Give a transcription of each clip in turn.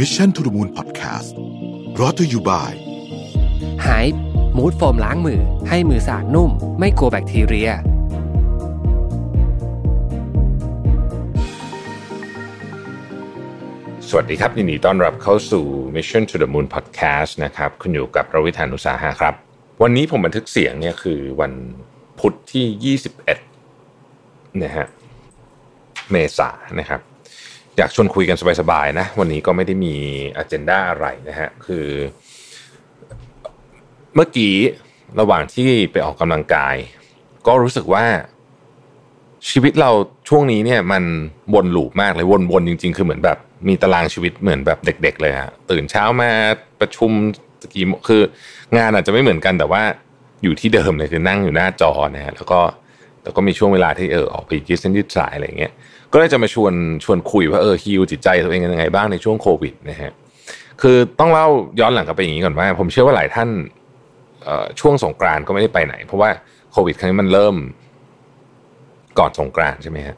Mission to the Moon Podcast รอ t ธออยู่บ่ายหายมูดโฟมล้างมือ ให้มือสะอาดนุ่ม ไม่กลัวแบคทีเรีย สวัสดีครับยินดีต้อนรับเข้าสู่ Mission to the Moon Podcast นะครับ คุณอยู่กับประวิธานุสาหะครับ วันนี้ผมบันทึกเสียงเนี่ยคือวันพุธที่ 21นะฮะเมษายนนะครับ อยากชวนคุยกันสบายๆนะ วันนี้ก็ไม่ได้มีอ g e n d a อะไรนะฮะ คือ เมื่อกี้ระหว่างที่ไปออกกำลังกาย ก็รู้สึกว่าชีวิตเราช่วงนี้เนี่ย มันวนลูปมากเลยวนๆจริง ๆ คือเหมือนแบบ มีตารางชีวิตเหมือนแบบเด็ก ๆ เลยฮะตื่นเช้ามาประชุมกี่คืองานอาจจะไม่เหมือนกันแต่ว่าอยู่ที่เดิมเลยคือนั่งอยู่หน้าจอนะฮะแล้วก็แล้วก็มีช่วงเวลาที่เออออกไปยืดเส้นยืดสายอะไรอย่างเงี้ย ก็เลยจะมาชวนชวนคุยว่าเออฮิวจิตใจตัวเองยังไงบ้างในช่วงโควิดนะฮะคือต้องเล่าย้อนหลังกลับไปอย่างนี้ก่อนว่าผมเชื่อว่าหลายท่านช่วงสงกรานต์ก็ไม่ได้ไปไหน เพราะว่าโควิดครั้งนี้มันเริ่มก่อนสงกรานต์ใช่ไหมฮะ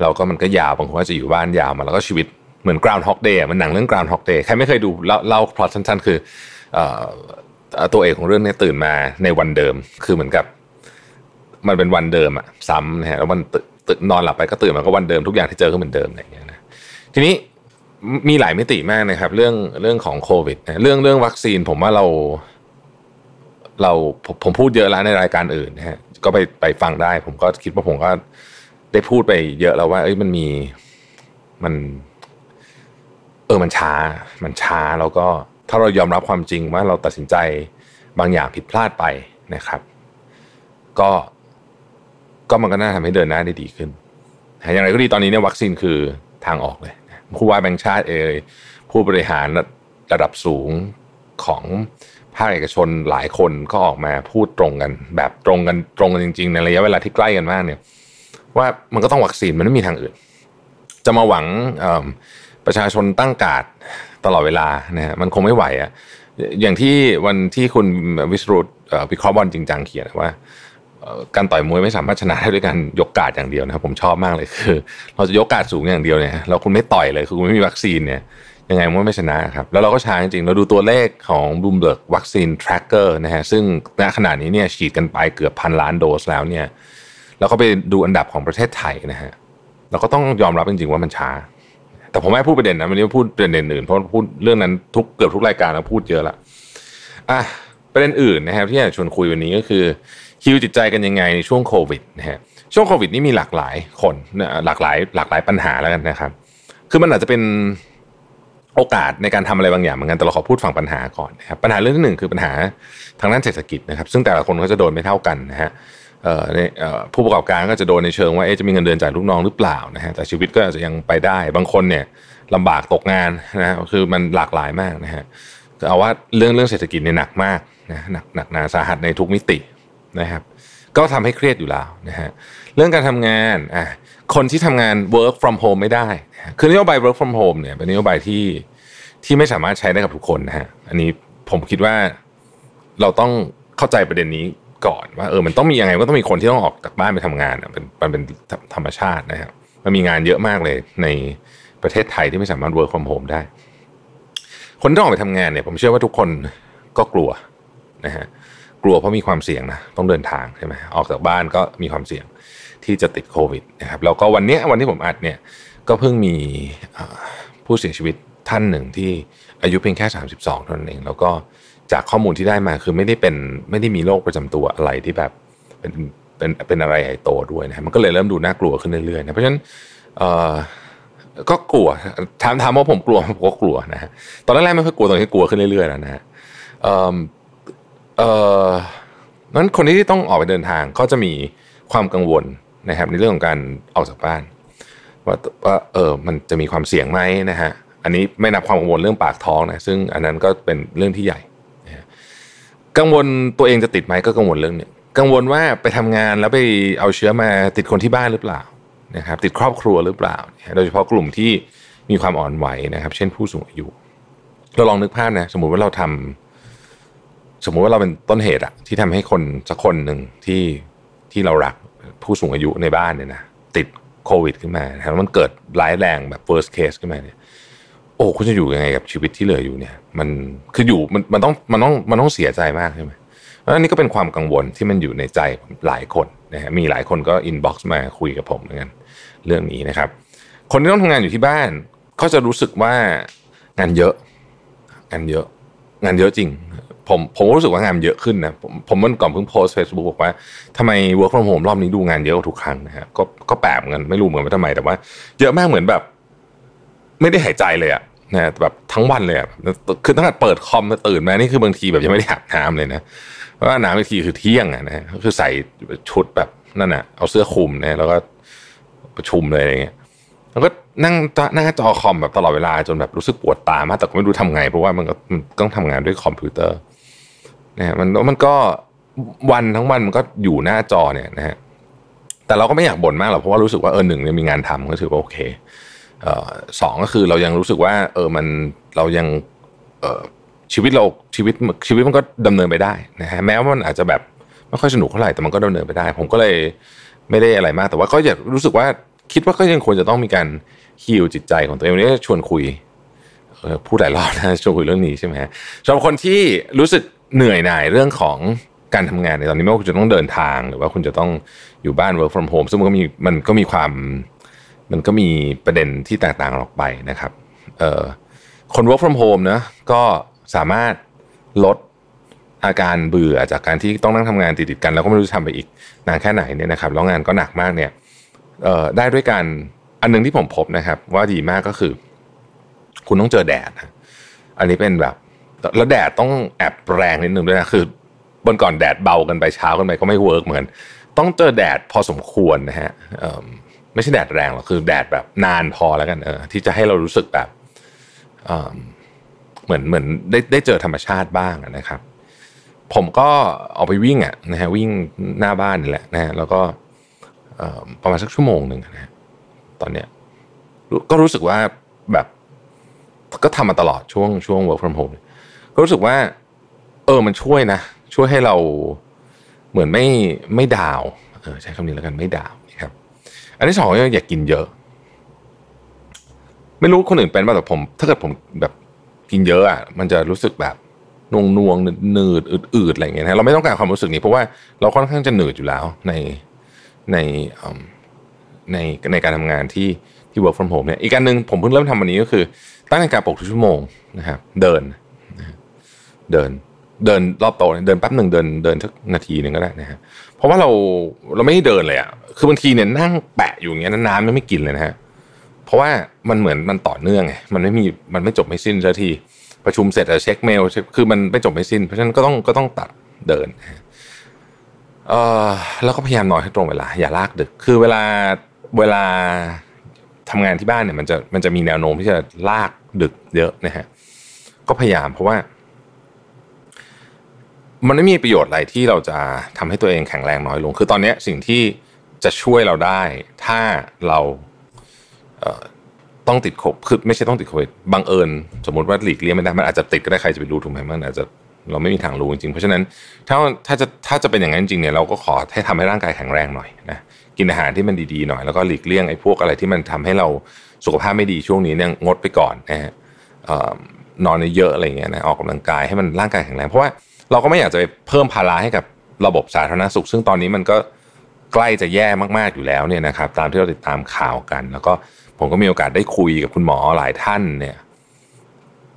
เราก็มันก็ยาวบางคนก็จะอยู่บ้านยาวมาแล้วก็ชีวิตเหมือน ground hog day มันหนังเรื่อง ground hog day ใครไม่เคยดูเล่าพล็อตสั้นๆ คืออตัวเอกของเรื่องนี้ตื่นมาในวันเดิม คือเหมือนกับ มันเป็นวันเดิมอะซ้ำนะฮะแล้วมัน ตื่นนอนหลับไปก็ตื่นมาก็วันเดิมทุกอย่างที่เจอก็เหมือนเดิมอะไรอย่างเงี้ยนะทีนี้มีหลายมิติมากนะครับ เรื่องเรื่องของโควิดเรื่องเรื่องวัคซีนผมว่าเรา เราผมผมพูดเยอะแล้วในรายการอื่นนะฮะก็ไปไปฟังได้ ผมก็คิดว่าผมก็ได้พูดไปเยอะแล้วว่า เอ้ยมันมีมัน เออมันช้า มันช้าแล้วก็ถ้าเรายอมรับความจริงว่าเราตัดสินใจบางอย่างผิดพลาดไปนะครับ ก็ ก็มันก็น่าทำให้เดินหน้าได้ดีขึ้นแต่อย่างไรก็ดีตอนนี้เนี่ยวัคซีนคือทางออกเลยผู้ว่าแบงค์ชาติเอยผู้บริหารระดับสูงของภาคเอกชนหลายคนก็ออกมาพูดตรงกัน แบบตรงกันตรงกันจริง ๆ ในระยะเวลาที่ใกล้กันมากเนี่ย ว่ามันก็ต้องวัคซีนมันไม่มีทางอื่น จะมาหวังประชาชนตั้งการ์ดตลอดเวลานะฮะมันคงไม่ไหวอะ่ะอย่างที่วันที่คุณวิสรุตวิเคราะห์บอลจริงจังเขียนว่า การต่อยมวยไม่สามารถชนะได้ด้วยการยกกาดอย่างเดียวนะครับผมชอบมากเลยคือ เราจะยกกาดสูงอย่างเดียวเนี่ยแล้วคุณไม่ต่อยเลยคือคุณไม่มีวัคซีนเนี่ยยังไงมันไม่ชนะครับ แล้วเราก็ช้าจริงๆ เราดูตัวเลขของ Bloomberg วัคซีน Tracker นะฮะซึ่งณขณะนี้เนี่ยฉีดกันไปเกือบพันล้านโดสแล้วเนี่ยแล้วก็ไปดูอันดับของประเทศไทยนะฮะเราก็ต้องยอมรับจริงๆว่ามันช้า แต่ผมไม่พูดประเด็นนะวันนี้พูดประเด็นอื่นเพราะพูดเรื่องนั้นทุกเกือบทุกรายการแล้วพูดเยอะละอะประเด็นอื่นนะครับที่อยากชวนคุยวันนี้ก็คือ คิวจิตใจกันยังไงในช่วงโควิดนะฮะช่วงโควิดนี่มีหลากหลายคนหลากหลาย หลากหลายปัญหาแล้วกันนะครับ คือมันอาจจะเป็นโอกาสในการทำอะไรบางอย่างเหมือนกันแต่เราขอพูดฝั่งปัญหาก่อนนะครับปัญหาเรื่องที่หนึ่งคือปัญหาทางด้านเศรษฐกิจนะครับ ซึ่งแต่ละคนก็จะโดนไม่เท่ากันนะฮะผู้ประกอบการก็จะโดนในเชิงว่าจะมีเงินเดือนจ่ายลูกน้องหรือเปล่านะฮะแต่ชีวิตก็อาจจะยังไปได้ บางคนเนี่ยลำบากตกงานนะคือมันหลากหลายมากนะฮะเอาว่าเรื่องเรื่องเศรษฐกิจเนี่ยหนักมากนะหนักหนักหนาสาหัสในทุกมิติ นะครับ ก็ทำให้เครียดอยู่แล้วนะฮะเรื่องการทำงานอะคนที่ทำงาน work from home ไม่ได้ คือนโยบาย work from home เนี่ยเป็นนโยบายที่ที่ไม่สามารถใช้ได้กับทุกคนนะฮะอันนี้ผมคิดว่าเราต้องเข้าใจประเด็นนี้ก่อนว่าเออมันต้องมียังไงก็ต้องมีคนที่ต้องออกจากบ้านไปทำงานเป็นมันเป็นธรรมชาตินะครับมันมีงานเยอะมากเลยในประเทศไทยที่ไม่สามารถ work from home ได้ คนที่ออกไปทำงานเนี่ย ผมเชื่อว่าทุกคนก็กลัวนะฮะ กลัวเพราะมีความเสี่ยงนะต้องเดินทางใช่ไหมออกจากบ้านก็มีความเสี่ยงที่จะติดโควิดนะครับแล้วก็วันนี้วันที่ผมอัดเนี่ยก็เพิ่งมีผู้เสียชีวิตท่านหนึ่งที่อายุเพียงแค่ 32เท่านั้นเอง แล้วก็จากข้อมูลที่ได้มาคือไม่ได้เป็นไม่ได้มีโรคประจำตัวอะไรที่แบบเป็นเป็นเป็นอะไรใหญ่โตด้วยนะมันก็เลยเริ่มดูน่ากลัวขึ้นเรื่อยๆนะเพราะฉะนั้นเอ่อก็กลัวถามถามว่าผมกลัวผมก็กลัวนะฮะตอนแรกๆไม่ค่อยกลัวตอนนี้กลัวขึ้นเรื่อยๆแล้วนะฮะ เอ่อนั้นคนที่ต้องออกไปเดินทางก็จะมีความกังวลนะครับในเรื่องของการออกจากบ้าน ว่าว่าเออมันจะมีความเสี่ยงไหมนะฮะอันนี้ไม่นับความกังวลเรื่องปากท้องนะซึ่งอันนั้นก็เป็นเรื่องที่ใหญ่กังวลตัวเองจะติดไหมก็กังวลเรื่องนี้กังวลว่าไปทำงานแล้วไปเอาเชื้อมาติดคนที่บ้านหรือเปล่านะครับติดครอบครัวหรือเปล่า โดยเฉพาะกลุ่มที่มีความอ่อนไหวนะครับ เช่นผู้สูงอายุ เราลองนึกภาพนะสมมุติว่าเราทำ สมมุติว่าเราเป็นต้นเหตุอะที่ทำให้คนสักคนหนึ่งที่ที่เรารักผู้สูงอายุในบ้านเนี่ยนะติดโควิดขึ้นมาแล้วมันเกิดร้ายแรงแบบ worst case ขึ้นมาเนี่ยโอ้คุณจะอยู่ยังไงกับชีวิตที่เหลืออยู่เนี่ย มันคืออยู่มันมันต้องมันต้องมันต้องเสียใจมากใช่ไหมอันนี้ก็เป็นความกังวลที่มันอยู่ในใจหลายคนนะฮะมีหลายคนก็ inbox มาคุยกับผมเหมือนกันเรื่องนี้นะครับ คนที่ต้องทำงานอยู่ที่บ้าน ก็จะรู้สึกว่างานเยอะ งานเยอะ งานเยอะจริง ผมผมรู้สึกว่างานเยอะขึ้นนะผมผมเมื่อก่อนเพิ่งโพสเฟซบุ๊กบอกว่าทำไม work from home รอบนี้ดูงานเยอะกว่าทุกครั้งนะฮะก็ก็แปลกเหมือนกันไม่รู้เหมือนว่าทำไมแต่ว่า เยอะมากเหมือนแบบ ไม่ได้หายใจเลยอะนะแบบทั้งวันเลยอะคือตั้งแต่เปิดคอมตื่นมานี่คือบางทีแบบยังไม่ได้อาบน้ำเลยนะเพราะว่าน้ำบางทีคือเที่ยงอะนะคือใส่ชุดแบบนั่นอะเอาเสื้อคลุมนะแล้วก็ประชุมเลยอะไรเงี้ยแล้วก็นั่งนั่งจอคอมแบบตลอดเวลาจนแบบรู้สึกปวดตามากแต่ก็ไม่รู้ทำไง เพราะว่ามันก็ต้องทำงานด้วยคอมพิวเตอร์ นะฮะมันมันก็วันทั้งวันมันก็อยู่หน้าจอเนี่ยนะฮะแต่เราก็ไม่อยากบ่นมากหรอกเพราะว่ารู้สึกว่าเออหนึ่งเนี่ยมีงานทำก็ถือว่าโอเคเอ่อสองก็คือเรายังรู้สึกว่า เออมันเรายังเอ่อชีวิตเราชีวิตชีวิตมันก็ดำเนินไปได้นะฮะแม้ว่ามันอาจจะแบบไม่ค่อยสนุกเท่าไหร่แต่มันก็ดำเนินไปได้ ผมก็เลยไม่ได้อะไรมาก แต่ว่าก็อยากรู้สึกว่าคิดว่าก็ยังควรจะต้องมีการฮิวจิตใจของตัวเองวันนี้ชวนคุยพูดหลายรอบนะชวนคุยเรื่องนี้ใช่ไหมสำหรับคนที่รู้สึก เหนื่อยหน่ายเรื่องของการทำงานในตอนนี้ไม่ว่าคุณจะต้องเดินทางหรือว่าคุณจะต้องอยู่บ้าน work from home ซึ่งมันก็มีมันก็มีความมันก็มีประเด็นที่แตกต่างออกไปนะครับเอ่อคน work from home นะก็สามารถลดอาการเบื่อจากการที่ต้องนั่งทำงานติดๆกัน แล้วก็ไม่รู้จะทำไปอีกนานแค่ไหนเนี่ยนะครับแล้วงานก็หนักมากเนี่ยออได้ด้วยการอันนึงที่ผมพบนะครับ ว่าดีมากก็คือ คุณต้องเจอแดด อันนี้เป็นแบบ แล้วแดดต้องแอบแรงนิดนึงด้วยนะคือบนก่อนแดดเบาเกินไปเช้าเกินไปก็ไม่ work เหมือน ต้องเจอแดดพอสมควรนะฮะไม่ใช่แดดแรงหรอกคือแดดแบบนานพอแล้วกันเออที่จะให้เรารู้สึกแบบเหมือนเหมือนได้ได้เจอธรรมชาติบ้างนะครับ ผมก็ออกไปวิ่งอะนะฮะวิ่งหน้าบ้านนี่แหละนะฮะแล้วก็ประมาณสักชั่วโมงหนึ่งนะฮะตอนเนี้ยก็รู้สึกว่าแบบก็ทำมาตลอดช่วงช่วง work from home ก็รู้สึกว่า เออมันช่วยนะ ช่วยให้เราเหมือนไม่ไม่ดาวเออใช้คำนี้แล้วกันไม่ดาวนะครับ อันที่สองอย่ากกินเยอะ ไม่รู้คนอื่นเป็นป่ะแต่ผม ถ้าเกิดผมแบบกินเยอะอะมันจะรู้สึกแบบนวงนวงหนืดอืดๆอะไรอย่างเงี้ยนะเราไม่ต้องการความรู้สึกนี้เพราะว่าเราค่อนข้างจะหนืดอยู่แล้วในในในในการทำงานที่ที่ work from home เนี่ยอีกการหนึ่งผมเพิ่งเริ่มทำวันนี้ก็คือ ตั้งนาฬิกาปลุกทุกชั่วโมงนะครับเดิน เดิน เดินรอบโต๊ะเดินแป๊บหนึ่งเดินเดินสักนาทีหนึ่งก็ได้นะฮะเพราะว่าเราเราไม่ได้เดินเลยอะคือบางทีเนี่ยนั่งแปะอยู่อย่างเงี้ยน้ำไม่ไม่กินเลยนะฮะเพราะว่ามันเหมือนมันต่อเนื่องไงมันไม่มีมันไม่จบไม่สิ้นสักทีประชุมเสร็จแล้วเช็คเมลคือมันไม่จบไม่สิ้น เพราะฉะนั้นก็ต้องก็ต้องตัดเดินเออแล้วก็พยายามนอนให้ตรงเวลา อย่าลากดึก คือเวลาเวลาทำงานที่บ้านเนี่ยมันจะมันจะมีแนวโน้มที่จะลากดึกเยอะนะฮะก็พยายามเพราะว่า มันไม่มีประโยชน์อะไรที่เราจะทำให้ตัวเองแข็งแรงน้อยลง คือตอนนี้สิ่งที่จะช่วยเราได้ ถ้าเราเต้องติดโควิดคือไม่ใช่ต้องติดโควิดบังเอิญ สมมติว่าหลีกเลี่ยงไม่ได้มันอาจจะติดก็ได้ใครจะไปรู้ถูกไหมมันอาจจะเราไม่มีทางรู้จริงเพราะฉะนั้นถ้าถ้าจะถ้าจะเป็นอย่างนั้นจริงเนี่ยเราก็ขอให้ทำให้ร่างกายแข็งแรงหน่อยนะกินอาหารที่มันดีๆหน่อย แล้วก็หลีกเลี่ยงไอ้พวกอะไรที่มันทำให้เราสุขภาพไม่ดีช่วงนี้เนี่ยงดไปก่อนนะฮะนอนเยอะอะไรเงี้ยนะออกกำลังกายให้มันร่างกายแข็งแรงเพราะว่า เราก็ไม่อยากจะไปเพิ่มภาระให้กับระบบสาธารณสุข ซึ่งตอนนี้มันก็ใกล้จะแย่มากๆอยู่แล้วเนี่ยนะครับตามที่เราติดตามข่าวกัน แล้วก็ผมก็มีโอกาสได้คุยกับคุณหมอหลายท่านเนี่ย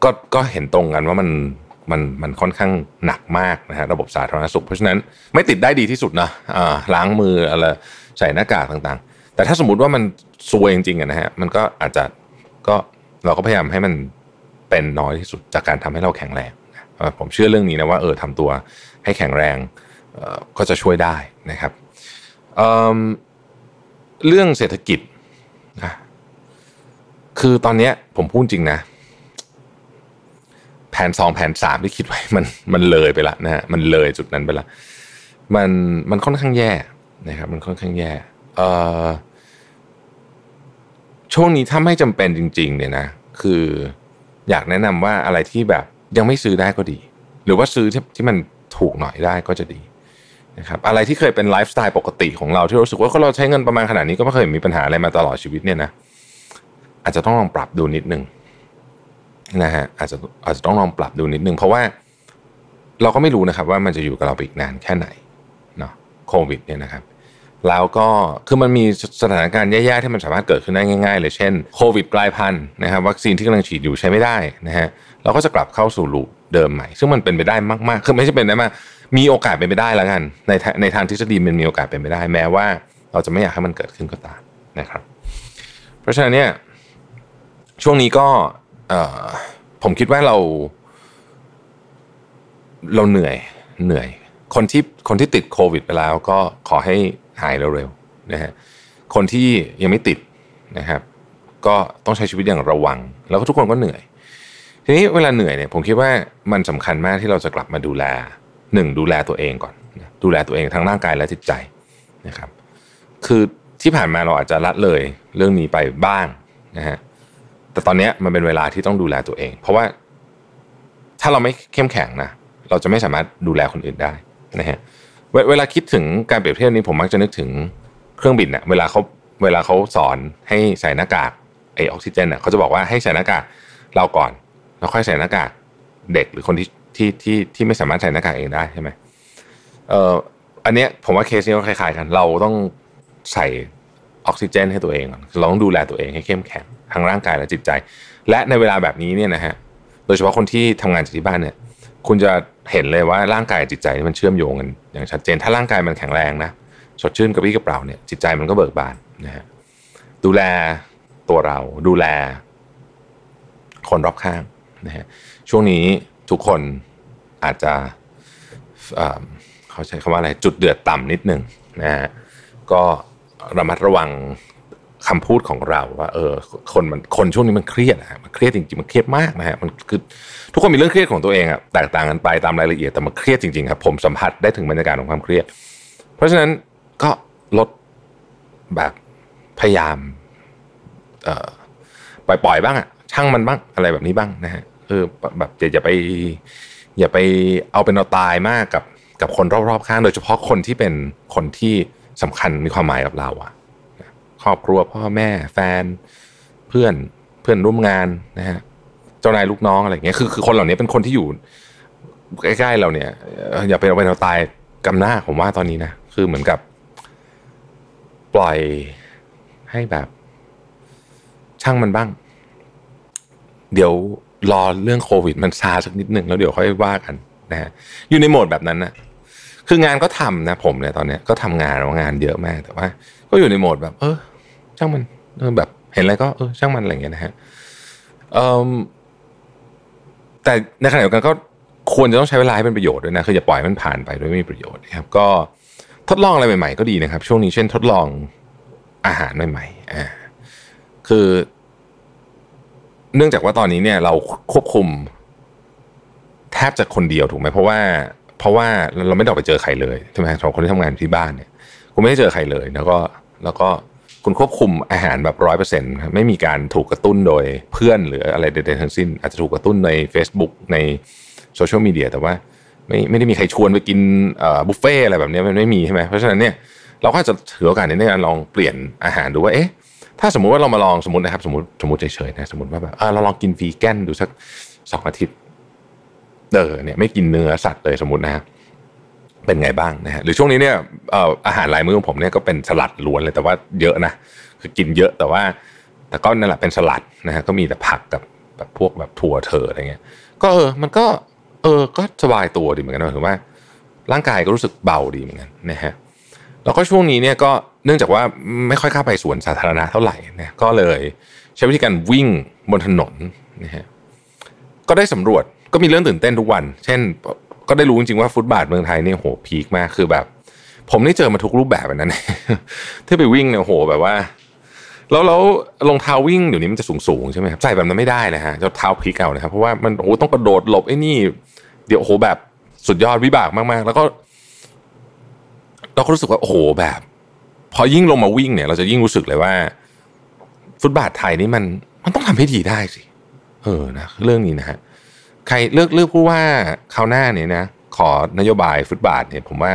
ก็ก็เห็นตรงกันว่ามันมันมันค่อนข้างหนักมากนะฮะระบบสาธารณสุข เพราะฉะนั้นไม่ติดได้ดีที่สุดนะล้างมืออะไรใส่หน้ากากต่างๆ แต่ถ้าสมมติว่ามันซวยจริงๆนะฮะมันก็อาจจะก็เราก็พยายามให้มันเป็นน้อยที่สุดจากการทำให้เราแข็งแรง ผมเชื่อเรื่องนี้นะว่าเออทำตัวให้แข็งแรงก็จะช่วยได้นะครับเเรื่องเศรษฐกิจนะคือตอนนี้ผมพูดจริงนะ แผนสองแผนสามที่คิดไว้มันมันเลยไปละนะฮะมันเลยจุดนั้นไปละมันมันค่อนข้างแย่นะครับ มันค่อนข้างแย่เออช่วงนี้ถ้าไม่จำเป็นจริง ๆ เนี่ยนะ คืออยากแนะนำว่าอะไรที่แบบ ยังไม่ซื้อได้ก็ดี หรือว่าซื้อที่ที่มันถูกหน่อยได้ก็จะดีนะครับอะไรที่เคยเป็นไลฟ์สไตล์ปกติของเราที่รู้สึกว่าเราใช้เงินประมาณขนาดนี้ก็ไม่เคยมีปัญหาอะไรมาตลอดชีวิตเนี่ยนะอาจจะต้องลองปรับดูนิดนึงนะฮะอาจจะอาจจะต้องลองปรับดูนิดนึง เพราะว่าเราก็ไม่รู้นะครับว่ามันจะอยู่กับเราไปอีกนานแค่ไหนเนาะโควิดเนี่ยนะครับแล้วก็คือมันมีสถานการณ์แย่ๆที่มันสามารถเกิดขึ้นได้ง่าย ๆ เลยเช่นโควิดกลายพันธุ์นะครับวัคซีนที่กำลังฉีดอยู่ใช้ไม่ได้นะฮะ เราก็จะกลับเข้าสู่ลูปเดิมใหม่ ซึ่งมันเป็นไปได้มากๆคือไม่ใช่เป็นได้มากมีโอกาสเป็นไปได้แล้วกัน ในในทางทฤษฎีมันมีโอกาสเป็นไปได้ แม้ว่า เราจะไม่อยากให้มันเกิดขึ้นก็ตามนะครับ เพราะฉะนั้นเนี่ยช่วงนี้ก็ผมคิดว่าเรา เราเหนื่อยเหนื่อย คนที่คนที่ติดโควิดไปแล้วก็ขอให้หายเร็วๆนะฮะคนที่ยังไม่ติดนะครับ ก็ต้องใช้ชีวิตอย่างระวัง แล้วก็ทุกคนก็เหนื่อย ทีนี้เวลาเหนื่อยเนี่ยผมคิดว่ามันสำคัญมากที่เราจะกลับมาดูแลหนึ่งดูแลตัวเองก่อน ดูแลตัวเองทั้งร่างกายและจิตใจนะครับ คือที่ผ่านมาเราอาจจะละเลยเรื่องนี้ไปบ้างนะฮะแต่ตอนนี้มันเป็นเวลาที่ต้องดูแลตัวเอง เพราะว่าถ้าเราไม่เข้มแข็งนะเราจะไม่สามารถดูแลคนอื่นได้นะฮะเวลาคิดถึงการเปรียบเทียบนี้ผมมักจะนึกถึงเครื่องบินเนะเวลาเขาเวลาเขาสอนให้ใส่หน้ากากไอออกซิเจนเนะเขาจะบอกว่าให้ใส่หน้ากากเราก่อน แล้วค่อยใส่หน้ากากเด็กหรือคนที่ที่ที่ที่ไม่สามารถใส่หน้ากากเองได้ใช่ไหมเอ่ออันเนี้ยผมว่าเคสนี้ก็คล้ายๆกัน เราต้องใส่ออกซิเจน ให้ตัวเองเราต้องดูแลตัวเองให้เข้มแข็งทั้งร่างกายและจิตใจ และในเวลาแบบนี้เนี่ยนะฮะโดยเฉพาะคนที่ทำงานจากที่บ้านเนี่ย คุณจะเห็นเลยว่าร่างกายจิตใจมันเชื่อมโยงกันอย่างชัดเจน ถ้าร่างกายมันแข็งแรงนะสดชื่นกระปี้กระเป๋าเนี่ยจิตใจมันก็เบิกบานนะฮะดูแลตัวเราดูแล คนรอบข้าง นะฮะช่วงนี้ทุกคนอาจจะเขาใช้คำว่าอะไรจุดเดือดต่ำนิดหนึ่งนะฮะก็ระมัดระวังคำพูดของเราว่าเออคนมันคนช่วงนี้มันเครียดอะมันเครียดจริงๆมันเครียดมากนะฮะมันคือทุกคนมีเรื่องเครียดของตัวเองอะแตกต่างกันไปตามรายละเอียดแต่มันเครียดจริงๆครับผมสัมผัสได้ถึงบรรยากาศของความเครียด เพราะฉะนั้นก็ลดแบบพยายามเอ่อปล่อยๆบ้างอะช่างมันบ้างอะไรแบบนี้บ้างนะฮะ เออแบบอย่าไป อย่าไปเอาเป็นเอาตายมากกับกับคนรอบๆข้าง โดยเฉพาะคนที่เป็นคนที่สำคัญมีความหมายกับเราอะครอบครัวพ่อแม่แฟนเพื่อนเพื่อนร่วมงานนะฮะเจ้านายลูกน้องอะไรเงี้ยคือคือคนเหล่านี้เป็นคนที่อยู่ใกล้ๆเราเนี่ยอย่าไปเอาไปเอาตายกำหน้าผมว่าตอนนี้นะคือเหมือนกับ ปล่อยให้แบบ ช่างมันบ้าง เดี๋ยว รอเรื่องโควิด มันซาสักนิดหนึ่งแล้วเดี๋ยวค่อยว่ากันนะฮะอยู่ในโหมดแบบนั้นนะคืองานก็ทำนะ ผมเนี่ยตอนเนี้ยก็ทำงานแล้วงานเยอะมากแต่ว่า ก็อยู่ในโหมดแบบ เออช่างมันเออแบบ เห็นอะไรก็เออช่างมันอะไรอย่างเงี้ยนะฮะแต่ในขณะเดียวกันก็ควรจะต้องใช้เวลาให้เป็นประโยชน์ด้วยนะคืออย่าปล่อยมันผ่านไปโดยไม่มีประโยชน์นะครับ ก็ทดลองอะไรใหม่ๆก็ดีนะครับ ช่วงนี้เช่นทดลองอาหารใหม่ๆอ่าคือ เนื่องจากว่าตอนนี้เนี่ยเราควบคุม แทบจะคนเดียวถูกไหมเพราะว่า เพราะว่าเราไม่ได้ออกไปเจอใครเลยใช่ไหมสองคนที่ทำงานที่บ้านเนี่ย คุณไม่ได้เจอใครเลย แล้วก็แล้วก็คุณควบคุมอาหารแบบร้อยเปอร์เซ็นต์ไม่มีการถูกกระตุ้นโดยเพื่อนหรืออะไรใดๆทั้งสิ้น อาจจะถูกกระตุ้นใน Facebook ในโซเชียลมีเดียแต่ว่าไม่ไม่ได้มีใครชวนไปกินบุฟเฟ่อะไรแบบนี้มันไม่มีใช่ไหมเพราะฉะนั้นเนี่ยเราก็จะถือโอกาสในการลองเปลี่ยนอาหารดูว่าเอ๊ะ ถ้าสมมุติว่าเรามาลองสมมตินะครับ สมมติสมมติเฉยๆนะสมมติว่าแบบเราลองกินวีแกนดูสักสองอาทิตย์เออเนี่ยไม่กินเนื้อสัตว์เลยสมมตินะฮะเป็นไงบ้างนะฮะหรือช่วงนี้เนี่ยอาหารหลายมื้อของผมเนี่ยก็เป็นสลัดล้วนเลยแต่ว่าเยอะนะคือกินเยอะแต่ว่า แต่ก็นั่นแหละเป็นสลัดนะฮะก็มีแต่ผักกับแบบพวกแบบถั่วเถออะไรเงี้ย ก็เออมันก็ เออก็สบายตัวดีเหมือนกันนะถือว่า ร่างกายก็รู้สึกเบาดีเหมือนกันนะฮะแล้วก็ช่วงนี้เนี่ยก็ เนื่องจากว่าไม่ค่อยเข้าไปสวนสาธารณะเท่าไหร่นะก็เลยใช้วิธีการวิ่งบนถนนนะฮะก็ได้สำรวจก็มีเรื่องตื่นเต้นทุกวัน เช่น ก็ได้รู้จริงๆว่าฟุตบาทเมืองไทยนี่โหพีคมากคือแบบ ผมนี่เจอมาทุกรูปแบบแบบนั้นที่ไปวิ่งเนี่ยโหแบบว่า แล้วแล้วรองเท้าวิ่งเดี๋ยวนี้มันจะสูงสูงใช่ไหมครับใส่แบบนั้นไม่ได้นะฮะจะเท้าพลิกเอานะครับเพราะว่ามันโอ้ต้องกระโดดหลบไอ้นี่ เดี๋ยวโอ้โหแบบสุดยอดวิบากมากๆ แล้วก็เราก็รู้สึกว่าโอ้โหแบบ พอยิ่งลงมาวิ่งเนี่ย เราจะยิ่งรู้สึกเลยว่า ฟุตบาทไทยนี่มันมันต้องทำให้ดีได้สิเออนะเรื่องนี้นะฮะใครเลือกเลือกผู้ว่าคราวหน้าเนี่ยนะ ขอนโยบายฟุตบาทเนี่ย ผมว่า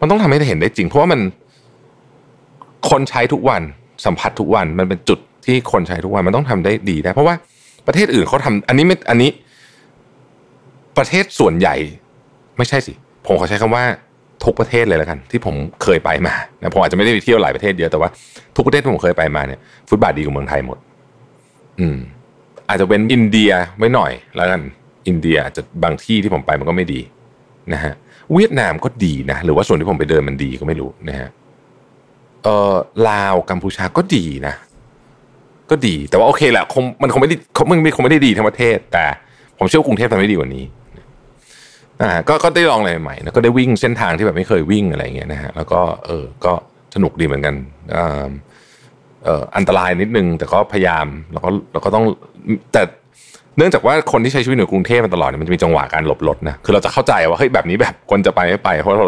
มันต้องทำให้เห็นได้จริง เพราะว่ามันคนใช้ทุกวันสัมผัสทุกวันมันเป็นจุดที่คนใช้ทุกวันมันต้องทำได้ดีได้เพราะว่าประเทศอื่นเขาทำอันนี้ไม่อันนี้ ประเทศส่วนใหญ่ ไม่ใช่สิ ผมขอใช้คำว่า ทุกประเทศเลยแล้วกัน ที่ผมเคยไปมานะผมอาจจะไม่ได้ไปเที่ยวหลายประเทศเยอะแต่ว่าทุกประเทศที่ผมเคยไปมาเนี่ยฟุตบาทดีกว่าเมืองไทยหมด อืม อาจจะเป็นอินเดียไว้หน่อยแล้วกันอินเดียจจะบางที่ที่ผมไปมันก็ไม่ดีนะฮะเวียดนามก็ดีนะ หรือว่าส่วนที่ผมไปเดินมันดีก็ไม่รู้นะฮะเออลาวกัมพูชาก็ดีนะ ก็ดีแต่ว่าโอเคแหละคงมันคงไม่ได้มันคงไม่ได้ดีทั้งประเทศ แต่ผมเชื่อว่ากรุงเทพทำได้ดีกว่านี้ อ่าก็ก็ได้ลองอะไรใหม่นะก็ได้วิ่งเส้นทางที่แบบไม่เคยวิ่งอะไรเงี้ยนะฮะแล้วก็เออก็สนุกดีเหมือนกันอ่าเอ่ออันตรายนิดนึง แต่ก็พยายามแล้วก็เราก็ต้องแต่เนื่องจากว่าคนที่ใช้ชีวิตในกรุงเทพมาตลอดเนี่ยมันจะมีจังหวะการหลบรถนะคือเราจะเข้าใจว่าเฮ้ยแบบนี้แบบคนจะไปไม่ไป เพราะเรา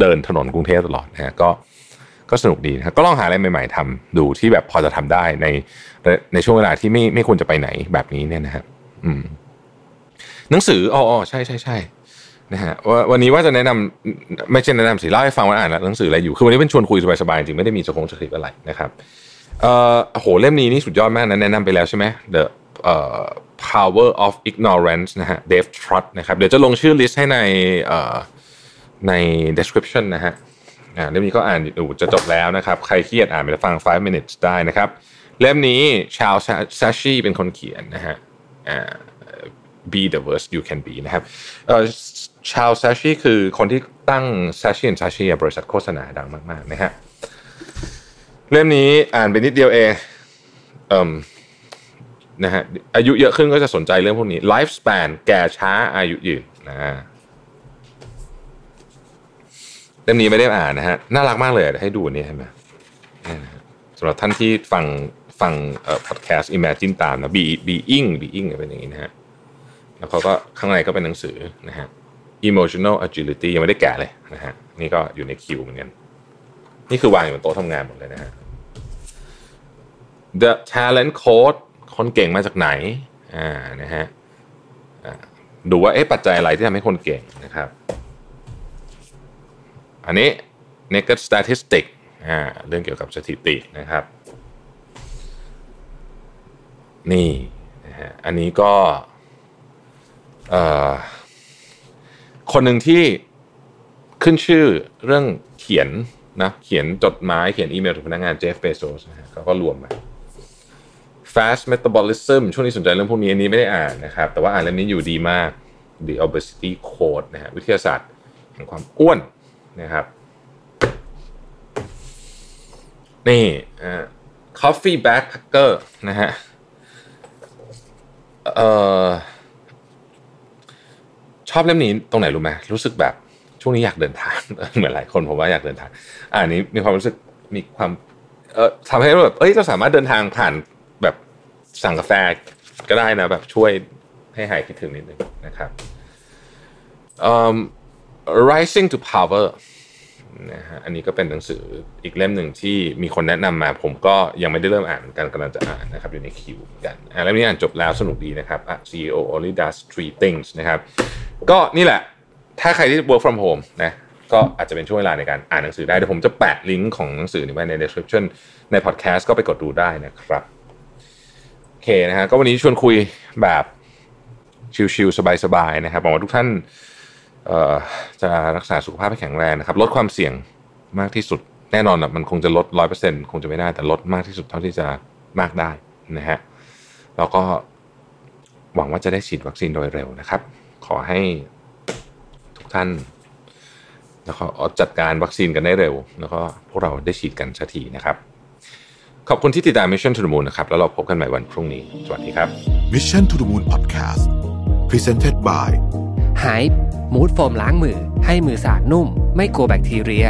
เดินถนนกรุงเทพตลอดนะฮะก็ก็สนุกดีนะก็ลองหาอะไรใหม่ ๆทำดูที่แบบพอจะทำได้ในในช่วงเวลาที่ไม่ไม่ควรจะไปไหนแบบนี้เนี่ยนะครับอืมหนังสืออ๋อใช่ใช่ใช่ นะฮะวันนี้ว่าจะแนะนำไม่ใช่แนะนำสิเล่าให้ฟังว่าอ่านหนังสืออะไรอยู่คือวันนี้เป็นชวนคุยสบายๆจริงไม่ได้มีสคงสคริปต์อะไรนะครับเอ่อโหเล่มนี้นี่สุดยอดมากนะแนะนำไปแล้วใช่ไหม The เอ่อ Power of Ignorance นะฮะ Dave Trott นะครับเดี๋ยวจะลงชื่อลิสต์ให้ในเอ่อใน description นะฮะอ่าเล่มนี้ก็อ่านอยู่จะจบแล้วนะครับ ใครเครียดอ่านไปฟัง 5 minutes ได้นะครับ เล่มนี้ชาวซาชีเป็นคนเขียนนะฮะอ่า be the worst you can be นะครับชาวซาชิคือคนที่ตั้งซาชิและซาชิบริษัทโฆษณาดังมากๆนะฮะเล่มนี้อ่านไปนิดเดียวเองเอ่มนะฮะอายุเยอะขึ้นก็จะสนใจเรื่องพวกนี้ life span แก่ช้าอายุยืนนะเล่มนี้ไม่ได้อ่านนะฮะน่ารักมากเลยให้ดูนี่เห็นไหมสำหรับท่านที่ฟังฟังเอ่อพอดแคสต์ Imagine ตามนะ be being being เป็นอย่างนี้นะฮะ แล้วเขาก็ข้างในก็เป็นหนังสือนะฮะ emotional agility ยังไม่ได้แกะเลยนะฮะนี่ก็อยู่ในคิวเหมือนกัน นี่คือวางอยู่บนโต๊ะทำงานหมดเลยนะฮะ the talent code คนเก่งมาจากไหนอ่านะฮะดูว่าเอ๊ะปัจจัยอะไรที่ทำให้คนเก่งนะครับ อันนี้ naked statistic อ่าเรื่องเกี่ยวกับสถิตินะครับ นี่นะฮะอันนี้ก็ คนหนึ่งที่ขึ้นชื่อเรื่องเขียนนะเขียนจดหมายเขียนอีเมลถึงพนักงานเจฟเบโซสนะฮะเขาก็รวมมา fast metabolism ช่วงนี้สนใจเรื่องพวกนี้อันนี้ไม่ได้อ่านนะครับ แต่ว่าอ่านเรื่องนี้อยู่ดีมาก the obesity code นะฮะวิทยาศาสตร์แห่งความอ้วนนะครับ นี่ coffee backpacker นะฮะเอ่อ ชอบเล่มนี้ตรงไหนรู้ไหมรู้สึกแบบช่วงนี้อยากเดินทาง เหมือนหลายคนผมว่าอยากเดินทางอ่านี้มีความรู้สึกมีความเอ่อทำให้แบบเอ้ยเราสามารถเดินทางผ่านแบบสั่งกาแฟก็ได้นะ แบบช่วยให้หายคิดถึงนิดนึงนะครับ um, rising to power นะฮะอันนี้ก็เป็นหนังสืออีกเล่มหนึ่งที่มีคนแนะนำมา ผมก็ยังไม่ได้เริ่มอ่านกันกำลังจะอ่านนะครับอยู่ในคิวกันอ่าเล่มนี้อ่านจบแล้วสนุกดีนะครับ CEO only does three things นะครับก็นี่แหละ ถ้าใครที่ work from home นะก็อาจจะเป็นช่วงเวลาในการอ่านหนังสือได้เดี๋ยวผมจะแปะลิงก์ของหนังสือนี้ไว้ใน description ใน podcast ก็ไปกดดูได้นะครับโอเคนะฮะก็วันนี้ชวนคุยแบบชิลๆสบายๆนะครับหวังว่าทุกท่าน จะรักษาสุขภาพให้แข็งแรงนะครับ ลดความเสี่ยงมากที่สุด แน่นอนอะมันคงจะลดร้อยเปอร์เซ็นคงจะไม่ได้แต่ลดมากที่สุดเท่าที่จะมากได้นะฮะแล้วก็หวังว่าจะได้ฉีดวัคซีนโดยเร็วนะครับ ขอให้ทุกท่านแล้วก็จัดการวัคซีนกันได้เร็ว แล้วก็พวกเราได้ฉีดกันสักทีนะครับ ขอบคุณที่ติดตาม Mission to the Moon นะครับ แล้วเราพบกันใหม่วันพรุ่งนี้ สวัสดีครับ Mission to the Moon Podcast Presented by ไฮมูดโฟมล้างมือ ให้มือสะอาดนุ่ม ไม่กลัวแบคทีเรีย